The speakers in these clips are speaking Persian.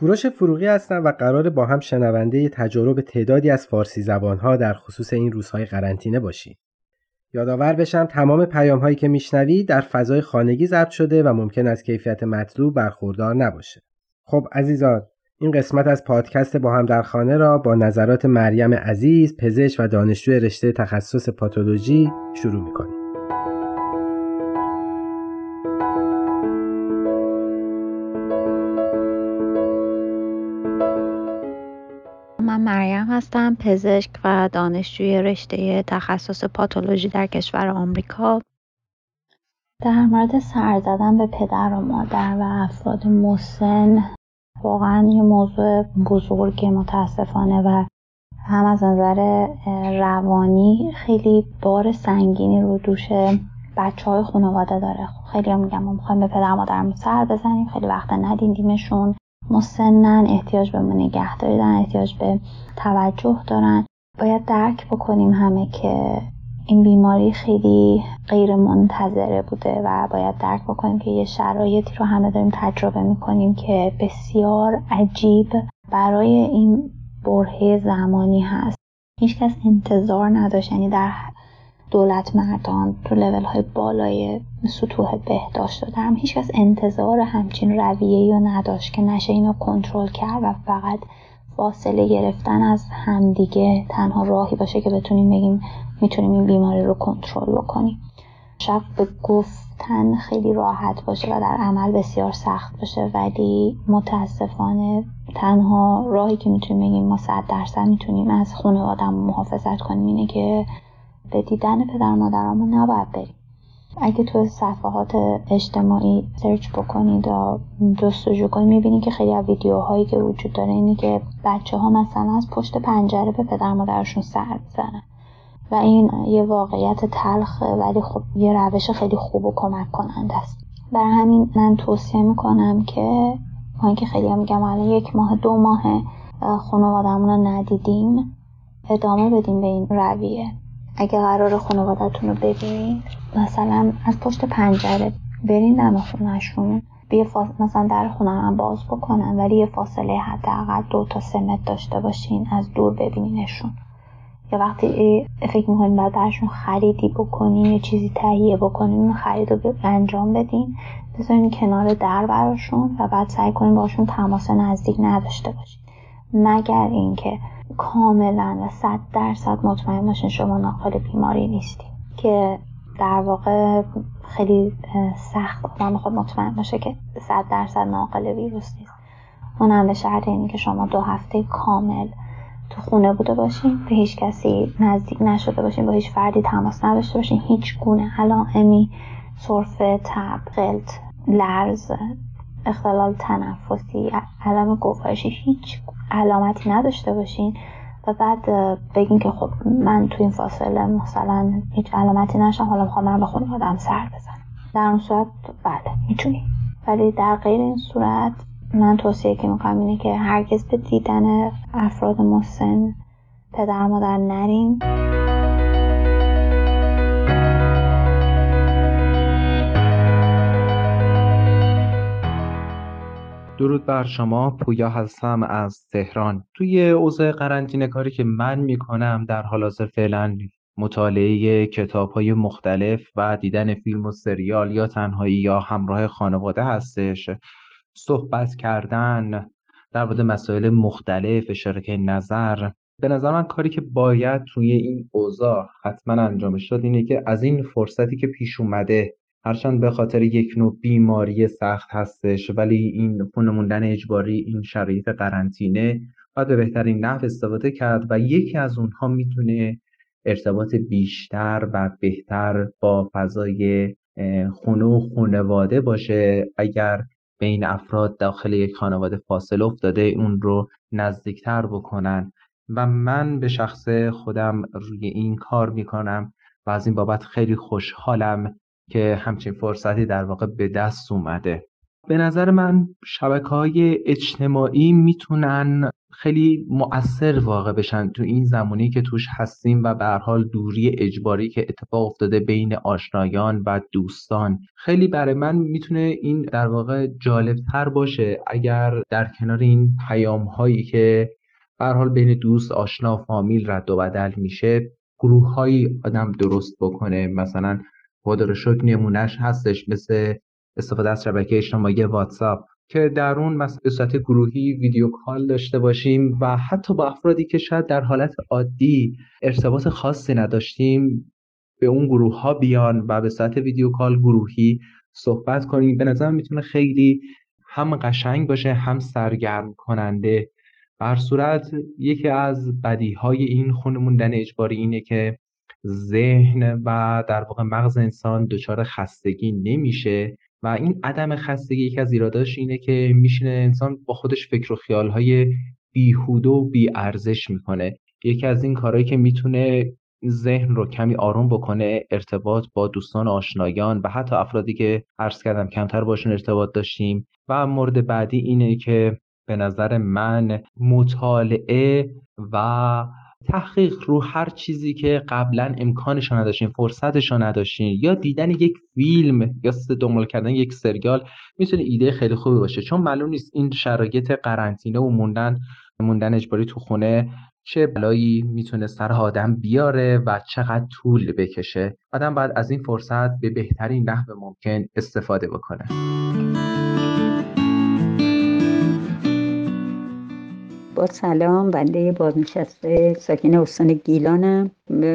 کوروش فروغی هستم و قرار با هم شنونده تجارب تعدادی از فارسی زبانها در خصوص این روزهای قرنطینه باشیم. یادآور بشم تمام پیام هایی که میشنوید در فضای خانگی ضبط شده و ممکن از کیفیت مطلوب برخوردار نباشه. خب عزیزان این قسمت از پادکست با هم در خانه را با نظرات مریم عزیز پزشک و دانشجوی رشته تخصص پاتولوژی شروع می‌کنیم. هستم پزشک و دانشجوی رشته تخصص پاتولوژی در کشور آمریکا. در مورد سر زدن به پدر و مادر و افراد مسن واقعا یه موضوع بزرگ متاسفانه و هم از نظر روانی خیلی بار سنگینی رو دوش بچه های خانواده داره. خیلی هم میگم ما می‌خوایم به پدر مادرمون سر بزنیم خیلی وقت ندیدیمشون. مسنن احتیاج به نگهداری دارن احتیاج به توجه دارن. باید درک بکنیم همه که این بیماری خیلی غیر منتظره بوده و باید درک بکنیم که یه شرایطی رو همه داریم تجربه می‌کنیم که بسیار عجیب برای این برهه زمانی هست. هیچکس انتظار نداشت یعنی در دولت مردان تو لیول های بالای سطوح بهداشت دارم هیچکس انتظار همچین رویه رو نداشت که نشه اینو کنترل کرد و فقط فاصله گرفتن از همدیگه تنها راهی باشه که بتونیم بگیم می‌تونیم این بیماری رو کنترل بکنیم. شاید به گفتن خیلی راحت باشه و در عمل بسیار سخت باشه ولی متاسفانه تنها راهی که می‌تونیم بگیم ما صد درصد می‌تونیم از خانوادهمون محافظت کنیم اینه که به دیدن پدر مادرمون نباید بریم. اگه تو صفحات اجتماعی سرچ بکنید و جستجو کنید می‌بینید که خیلی از ویدیوهایی که وجود داره اینه که بچه ها مثلا از پشت پنجره به پدر مادرشون سر می‌زنن. و این یه واقعیت تلخه ولی خب یه روش خیلی خوب و کمک کننده است. برای همین من توصیه می‌کنم که ما اینکه خیلی هم میگم الان یک ماه دو ماه خانوادهمون رو ندیدیم ادامه بدیم به این رویه. اگه قرار خانوادتون رو ببینید مثلا از پشت پنجره برین دم خونهشون یه مثلا در خونه هم باز بکنن ولی یه فاصله حداقل دو تا سه متر داشته باشین از دور ببینینشون. یا وقتی فکر می‌کنین بعد درشون خریدی بکنین یا چیزی تهیه بکنین اون خرید رو انجام بدین. بذارین کنار در براشون و بعد سعی کنین باشون تماس نزدیک نداشته باشین. مگر اینکه کاملا و صد درصد مطمئن باشین شما ناقل بیماری نیستی که در واقع خیلی سخت آدم خود مطمئن باشه که صد درصد ناقل ویروس نیست. اونم به شرط اینی که شما دو هفته کامل تو خونه بوده باشین به هیچ کسی نزدیک نشده باشین با هیچ فردی تماس نداشته باشین. هیچ گونه علائمی سرفه تب قلط لرز اختلال تنفسی علائم گوارشی هیچ علامتی نداشته باشین. و بعد بگین که خب من تو این فاصله مثلا هیچ علامتی نشم. حالا می‌خوام من به خونه آدم سر بزنم. در اون صورت بله می‌تونی ولی در غیر این صورت من توصیه که می‌کنم اینه که هرگز به دیدن افراد مسن پدر مادر نرین درود بر شما پویا هستم از تهران. توی اوضاع قرنطینه کاری که من می‌کنم در حال حاضر فعلا مطالعه کتاب های مختلف و دیدن فیلم و سریال یا تنهایی یا همراه خانواده هستش. صحبت کردن در مورد مسائل مختلف اشتراک نظر. به نظر من کاری که باید توی این اوضاع حتما انجامش شد اینه که از این فرصتی که پیش اومده هرچند به خاطر یک نوع بیماری سخت هستش ولی این خونه موندن اجباری این شرایط قرنطینه باید به بهترین نحو استفاده کرد و یکی از اونها می‌تونه ارتباط بیشتر و بهتر با فضای خونه و خانواده باشه. اگر بین افراد داخل یک خانواده فاصله افتاده اون رو نزدیکتر بکنن. و من به شخص خودم روی این کار می‌کنم و از این بابت خیلی خوشحالم که همچین فرصتی در واقع به دست اومده. به نظر من شبکه های اجتماعی می‌تونن خیلی مؤثر واقع بشن تو این زمانی که توش هستیم و به حال دوری اجباری که اتفاق افتاده بین آشنایان و دوستان. خیلی برای من می‌تونه این در واقع جالبتر باشه اگر در کنار این پیام هایی که به حال بین دوست آشنا فامیل رد و بدل میشه گروه هایی آدم درست بکنه. مثلا خدا رو شکر نمونهش هستش مثل استفاده از شبکه اجتماعی واتساپ که در اون مثلا به صورت گروهی ویدیو کال داشته باشیم و حتی با افرادی که شاید در حالت عادی ارتباط خاصی نداشتیم به اون گروه ها بیان و به صورت ویدیو کال گروهی صحبت کنیم. به نظر می‌تونه خیلی هم قشنگ باشه هم سرگرم کننده بر صورت یکی از بدی های این خونه موندن اجباری اینه که ذهن و در واقع مغز انسان دچار خستگی نمیشه و این عدم خستگی یکی از ایراداش اینه که میشینه انسان با خودش فکر و خیالهای بیهوده و بیارزش می‌کنه. یکی از این کارهایی که می‌تونه ذهن رو کمی آروم بکنه ارتباط با دوستان آشنایان و حتی افرادی که عرض کردم کمتر باشون ارتباط داشتیم. و مورد بعدی اینه که به نظر من مطالعه و تحقیق رو هر چیزی که قبلا امکانش نداشتین فرصتش نداشتین یا دیدن یک فیلم یا دنبال کردن یک سریال می‌تونه ایده خیلی خوبی باشه. چون معلوم نیست این شرایط قرنطینه و موندن موندن اجباری تو خونه چه بلایی می‌تونه سر آدم بیاره و چقدر طول بکشه. آدم باید از این فرصت به بهترین نحو ممکن استفاده بکنه. با سلام بنده بازنشسته ساکن استان گیلانم.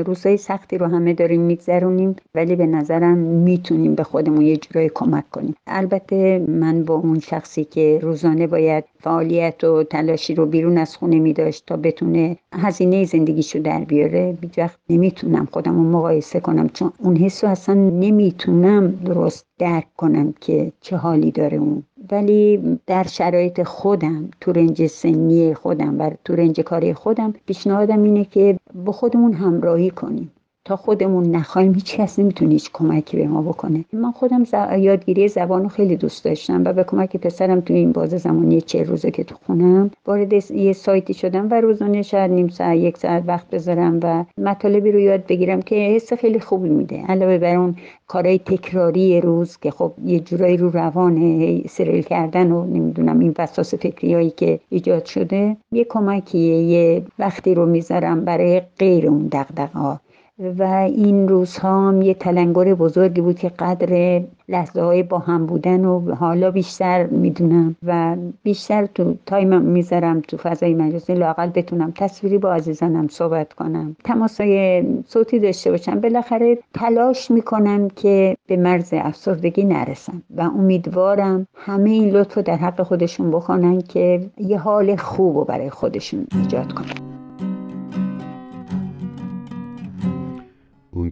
روزهای سختی رو همه داریم میگذرونیم ولی به نظرم می‌تونیم به خودمون یه جورایی کمک کنیم. البته من با اون شخصی که روزانه باید فعالیت و تلاشی رو بیرون از خونه میداشت تا بتونه هزینه زندگیشو در بیاره بیج وقت نمی‌تونم خودم رو مقایسه کنم. چون اون حس رو اصلا نمی‌تونم درست درک کنم که چه حالی داره اون. ولی در شرایط خودم تو رنج سنی خودم و تو رنج کاری خودم پیشنهادم اینه که با خودمون همراهی کنیم. تا خودمون نخواهیم هیچ کس نمی‌تونه هیچ کمکی به ما بکنه. من خودم ز... یادگیری زبان رو خیلی دوست داشتم و به کمک پسرم توی این باز زمانی چه روزه که تو خونم وارد یه سایتی شدم و روزانه شاید نیم ساعت یک ساعت وقت بذارم و مطالبی رو یاد بگیرم که حس خیلی خوبی میده. علاوه بر اون کارهای تکراری روز که خب یه جورایی رو روانه سریل کردن و نمی‌دونم این وسواس فکری هایی که ایجاد شده یه کمکیه یه وقتی رو می‌ذارم برای غیر اون دقدقه و این روزها هم یه تلنگر بزرگی بود که قدر لحظه های با هم بودن و حالا بیشتر می‌دونم و بیشتر تو تایم می‌ذارم تو فضای مجازی لاقل بتونم تصویری با عزیزانم صحبت کنم. تماس های صوتی داشته باشم. بالاخره تلاش می‌کنم که به مرز افسردگی نرسم و امیدوارم همه این لطف در حق خودشون بکنن که یه حال خوب رو برای خودشون ایجاد کنن.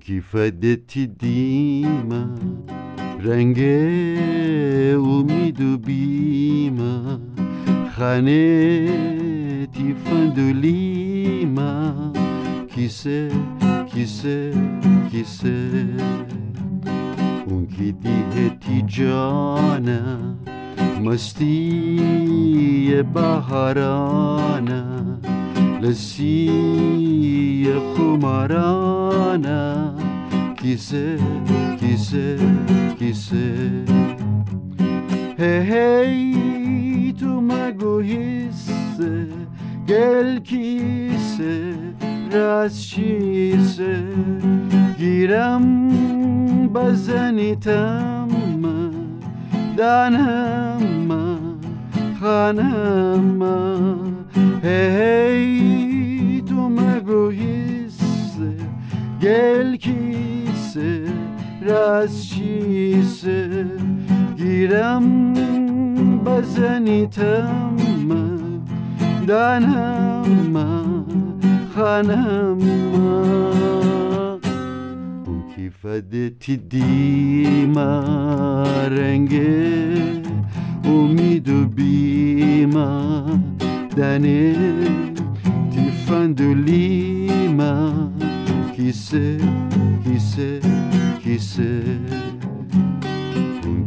کیفدتی دیما رنگ امید بیما خانه تیفندولیما کیسه کیسه کیسه. اون کی دیهتی جانا مستی بهارانا لسی خمارانه کیسه کیسه کیسه هی هی تو مگو حسه گل کیسه راست چیسه گیرم بزنیتم دانم خانم Hey tomego hisse gel kisse rastçısı girem bazen itamma danama hanama ifadeti dima renge umidu bima d'années, tu fin de Lima, qui sait, qui sait, qui sait,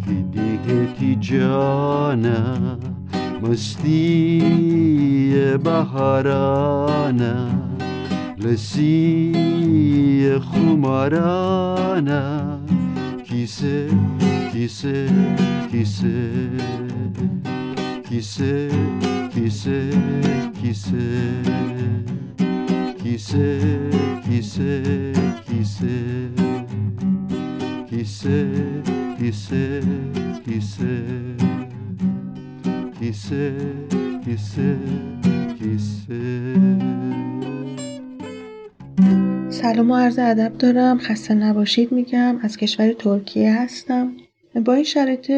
qui dit que Tijana, مستی بهارانه لسی خمارانه کیسه کیسه کیسه کیسه کیسه کیسه کیسه کیسه کیسه کیسه کیسه کیسه کیسه کیسه کیسه سلام و عرض ادب دارم خسته نباشید میگم از کشور ترکیه هستم با این شرایط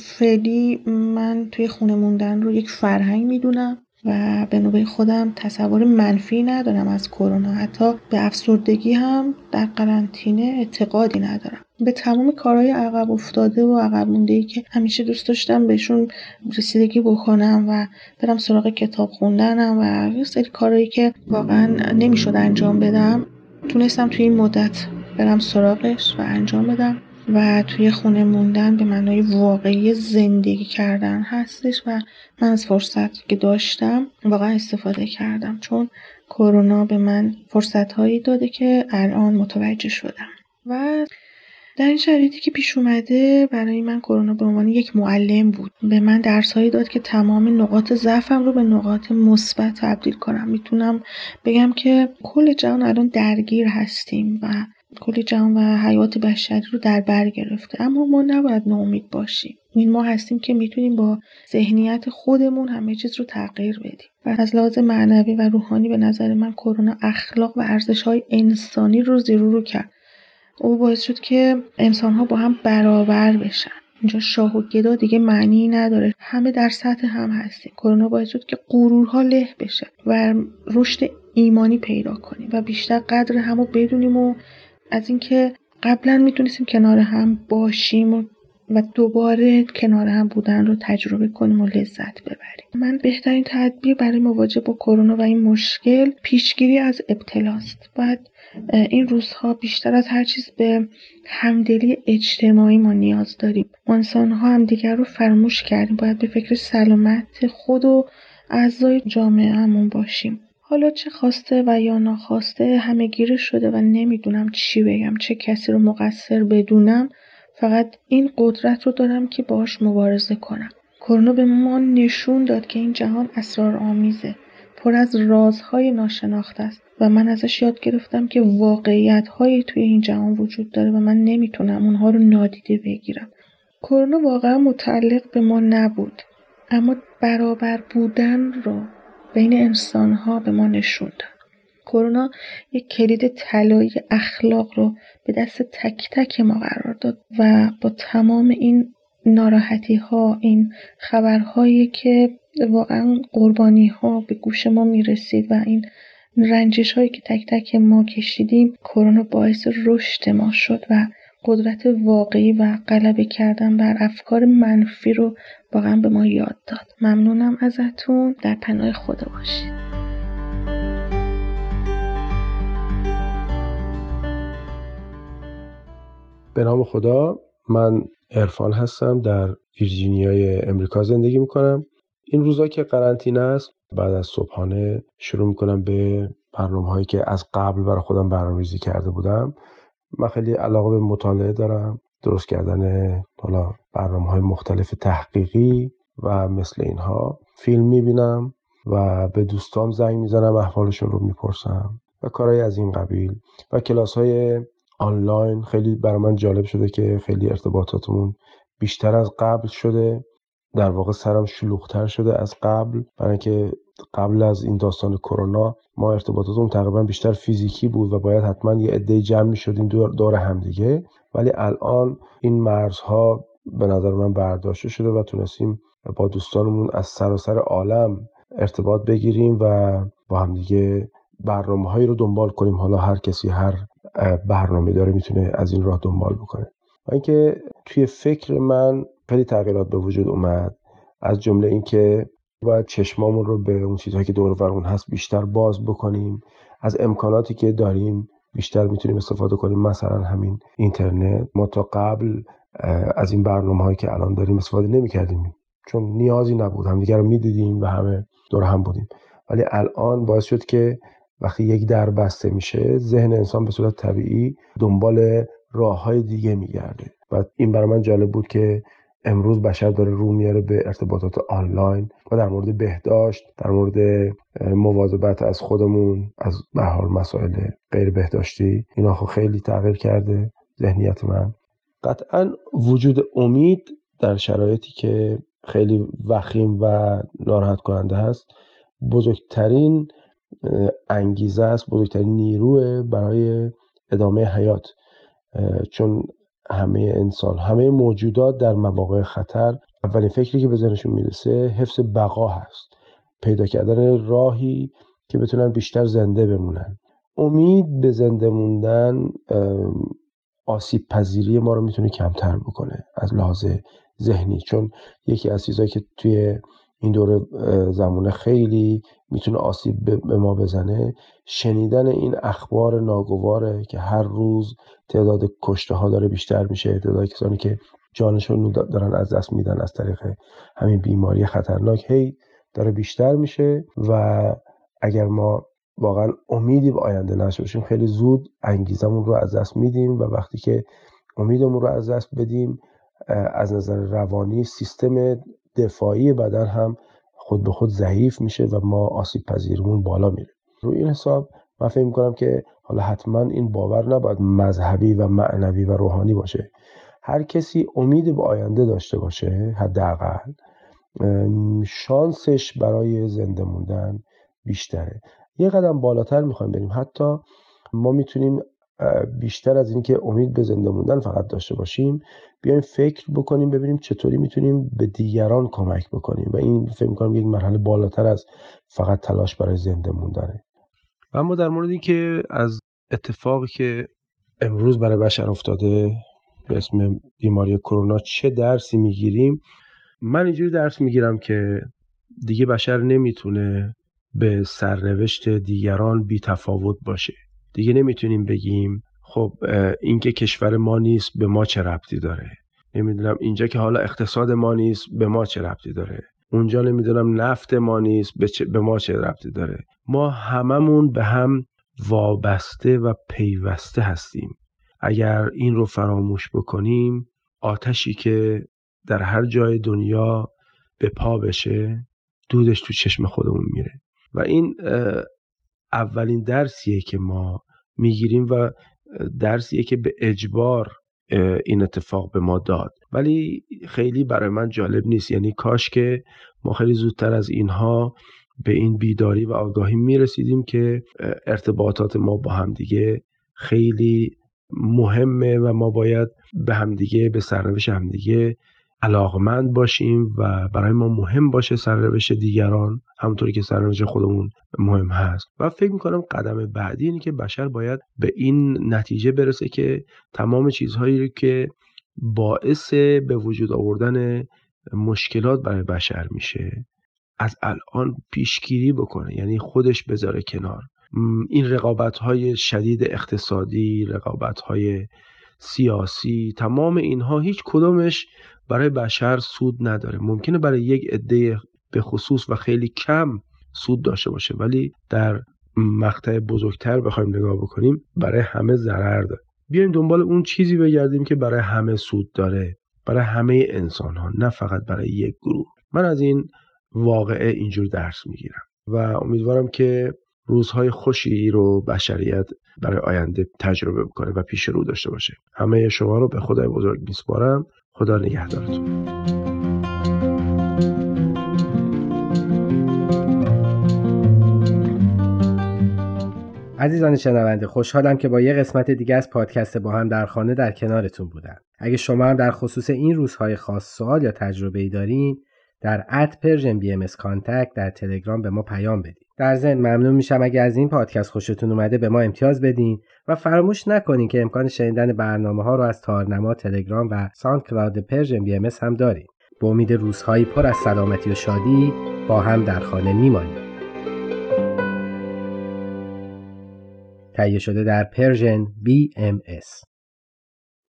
فعلی من توی خونه موندن رو یک فرهنگ می‌دونم و به نوبه خودم تصور منفی ندارم از کرونا. حتی به افسردگی هم در قرنطینه اعتقادی ندارم. به تمام کارهای عقب افتاده و عقب مونده ای که همیشه دوست داشتم بهشون رسیدگی بکنم و برم سراغ کتاب خوندنم و یه سری کارهایی که واقعا نمی‌شد انجام بدم تونستم توی این مدت برم سراغش و انجام بدم. و توی خونه موندن به معنای واقعی زندگی کردن هستش و من از فرصت که داشتم واقعا استفاده کردم چون کرونا به من فرصت هایی داده که الان متوجه شدم. و در این شرایطی که پیش اومده برای من کرونا به عنوان یک معلم بود به من درس هایی داد که تمام نقاط ضعفم رو به نقاط مثبت تبدیل کنم. می‌تونم بگم که کل جهان الان درگیر هستیم و کل جهان و حیات بشری رو در بر گرفته. اما ما نباید ناامید باشیم. این ما هستیم که می‌تونیم با ذهنیت خودمون همه چیز رو تغییر بدیم. و از لحاظ معنوی و روحانی به نظر من کرونا اخلاق و ارزش های انسانی رو زیرو رو کرد. او باعث شد که انسان ها با هم برابر بشن. اینجا شاه و گدا دیگه معنی نداره. همه در سطح هم هستیم. کرونا باعث شد که غرورها له بشه و رشد ایمانی پیدا کنیم و بیشتر قدر همو بدونیم و از اینکه قبلا می‌تونستیم کنار هم باشیم و و دوباره کنار هم بودن رو تجربه کنیم و لذت ببریم. من بهترین تدبیر برای مواجهه با کرونا و این مشکل پیشگیری از ابتلاست. باید این روزها بیشتر از هر چیز به همدلی اجتماعی ما نیاز داریم. انسان ها همدیگر رو فراموش کردیم. باید به فکر سلامت خود و اعضای جامعه همون باشیم. حالا چه خواسته و یا ناخواسته همه گیره شده و نمی‌دونم چی بگم چه کسی رو مقصر بدونم فقط این قدرت رو دارم که باش مبارزه کنم. کرونا به ما نشون داد که این جهان آمیزه پر از رازهای ناشناخته است و من ازش یاد گرفتم که واقعیت هایی توی این جهان وجود داره و من نمی‌تونم اونها رو نادیده بگیرم. کرونا واقعا متعلق به ما نبود اما برابر بودن رو بین انسان ها به ما نشون داد. کرونا یک کلید طلایی اخلاق رو به دست تک تک ما قرار داد و با تمام این ناراحتی ها این خبرهایی که واقعا قربانی ها به گوش ما می‌رسید و این رنجش هایی که تک تک ما کشیدیم کرونا باعث رشد ما شد و قدرت واقعی و غلبه کردن بر افکار منفی رو واقعا به ما یاد داد. ممنونم ازتون. در پناه خدا باشید. به نام خدا من ارفان هستم. در ویرجینیای امریکا زندگی می‌کنم. این روزا که قرنطینه است بعد از صبحانه شروع می‌کنم به برنامه هایی که از قبل برای خودم برنامه‌ریزی کرده بودم. من خیلی علاقه به مطالعه دارم درست کردن حالا برنامه های مختلف تحقیقی و مثل اینها فیلم می‌بینم و به دوستام زنگ می‌زنم احوالشون رو می‌پرسم و کارهای از این قبیل. و کلاس های آنلاین خیلی برای من جالب شده که خیلی ارتباطاتمون بیشتر از قبل شده. در واقع سرم شلوغتر شده از قبل. برای اینکه قبل از این داستان کرونا ما ارتباطاتمون تقریبا بیشتر فیزیکی بود و باید حتما یه عده جمع شدیم دور, دور همدیگه ولی الان این مرزها به نظر من برداشته شده و تونستیم با دوستانمون از سراسر عالم ارتباط بگیریم و با همدیگه برنامه هایی رو دنبال کنیم. حالا هر کسی هر برنامه داره می‌تونه از این راه دنبال بکنه. اینکه توی فکر من خیلی تغییرات به وجود اومد. از جمله اینکه باید چشمامون رو به اون چیزهایی که دور اون هست بیشتر باز بکنیم. از امکاناتی که داریم بیشتر می‌تونیم استفاده کنیم. مثلا همین اینترنت. ما تا قبل از این برنامه هایی که الان داریم استفاده نمی‌کردیم. چون نیازی نبود. همدیگه رو می‌دیدیم و همه دور هم بودیم. ولی الان باعث شد که وقتی یک در بسته میشه ذهن انسان به صورت طبیعی دنبال راه های دیگه میگرده. و این برای من جالب بود که امروز بشر داره رو میاره به ارتباطات آنلاین و در مورد بهداشت در مورد مواظبت از خودمون از به حال مسائل غیر بهداشتی. اینا خب خیلی تغییر کرده ذهنیت من. قطعا وجود امید در شرایطی که خیلی وخیم و ناراحت کننده هست بزرگترین انگیزه است بزرگترین نیروه برای ادامه حیات. چون همه انسان همه موجودات در مواقع خطر اولین فکری که به ذهنشون می‌رسه حفظ بقا هست. پیدا کردن راهی که بتونن بیشتر زنده بمونن. امید به زنده موندن آسیب پذیری ما رو می‌تونه کمتر بکنه از لحاظ ذهنی. چون یکی از چیزهایی که توی این دوره زمانه خیلی می‌تونه آسیب به ما بزنه. شنیدن این اخبار ناگواره که هر روز تعداد کشته ها داره بیشتر میشه تعداد کسانی که جانشون دارن از دست میدن از طریق همین بیماری خطرناک هی داره بیشتر میشه و اگر ما واقعا امیدی به آینده نشه باشیم خیلی زود انگیزمون رو از دست میدیم و وقتی که امیدمون رو از دست بدیم از نظر روانی سیستم دفاعی بدن هم خود به خود ضعیف میشه و ما آسیب پذیرمون بالا میره. روی این حساب من فکر می‌کنم که حالا حتما این باور نباید مذهبی و معنوی و روحانی باشه. هر کسی امید به آینده داشته باشه حداقل شانسش برای زنده موندن بیشتره. یه قدم بالاتر می‌خوایم بریم. حتی ما می‌تونیم بیشتر از اینکه امید به زنده موندن فقط داشته باشیم بیایم فکر بکنیم ببینیم چطوری می‌تونیم به دیگران کمک بکنیم و این فکر می‌کنم یک مرحله بالاتر از فقط تلاش برای زنده موندنه. و اما در مورد اینکه از اتفاقی که امروز برای بشر افتاده به اسم بیماری کرونا چه درسی می‌گیریم من اینجوری درس می‌گیرم که دیگه بشر نمی‌تونه به سرنوشت دیگران بی تفاوت باشه. دیگه نمی‌تونیم بگیم خب اینکه کشور ما نیست به ما چه ربطی داره؟ نمی‌دونم اینجا که حالا اقتصاد ما نیست به ما چه ربطی داره؟ اونجا نمی‌دونم نفت ما نیست به, به ما چه ربطی داره؟ ما هممون به هم وابسته و پیوسته هستیم. اگر این رو فراموش بکنیم آتشی که در هر جای دنیا به پا بشه دودش تو چشم خودمون میره. و این اولین درسیه که ما می‌گیریم و درسیه که به اجبار این اتفاق به ما داد. ولی خیلی برای من جالب نیست. یعنی کاش که ما خیلی زودتر از اینها به این بیداری و آگاهی می‌رسیدیم که ارتباطات ما با همدیگه خیلی مهمه و ما باید به همدیگه به سرنوشت همدیگه علاقمند باشیم و برای ما مهم باشه سرنوشت دیگران همونطوری که سرنوشت خودمون مهم هست. و فکر می‌کنم قدم بعدی اینه که بشر باید به این نتیجه برسه که تمام چیزهایی که باعث به وجود آوردن مشکلات برای بشر میشه از الان پیشگیری بکنه یعنی خودش بذاره کنار. این رقابت های شدید اقتصادی رقابت های سیاسی تمام اینها هیچ کدومش برای بشر سود نداره. ممکنه برای یک عده به خصوص و خیلی کم سود داشته باشه ولی در مقطع بزرگتر بخوایم نگاه بکنیم برای همه ضرر داره. بیایم دنبال اون چیزی بگردیم که برای همه سود داره برای همه انسان ها نه فقط برای یک گروه. من از این واقعه اینجور درس می‌گیرم و امیدوارم که روزهای خوشی رو بشریت برای آینده تجربه بکنه و پیش رو داشته باشه. همه شما رو به خدای بزرگ میسپارم. خدا نگهدارتون. عزیزان شنونده خوشحالم که با یه قسمت دیگه از پادکست با هم در خانه در کنارتون بودم. اگه شما هم در خصوص این روزهای خاص سوال یا تجربه ای دارین در اد Persian BM در تلگرام به ما پیام بدید در ضمن ممنون میشم اگه از این پادکست خوشتون اومده به ما امتیاز بدین و فراموش نکنین که امکان شنیدن برنامه ها رو از تارنما تلگرام و SoundCloud Persian BM هم داریم به امید روزهایی پر از سلامتی و شادی با هم در خانه میمانیم. تهیه شده در Persian BMS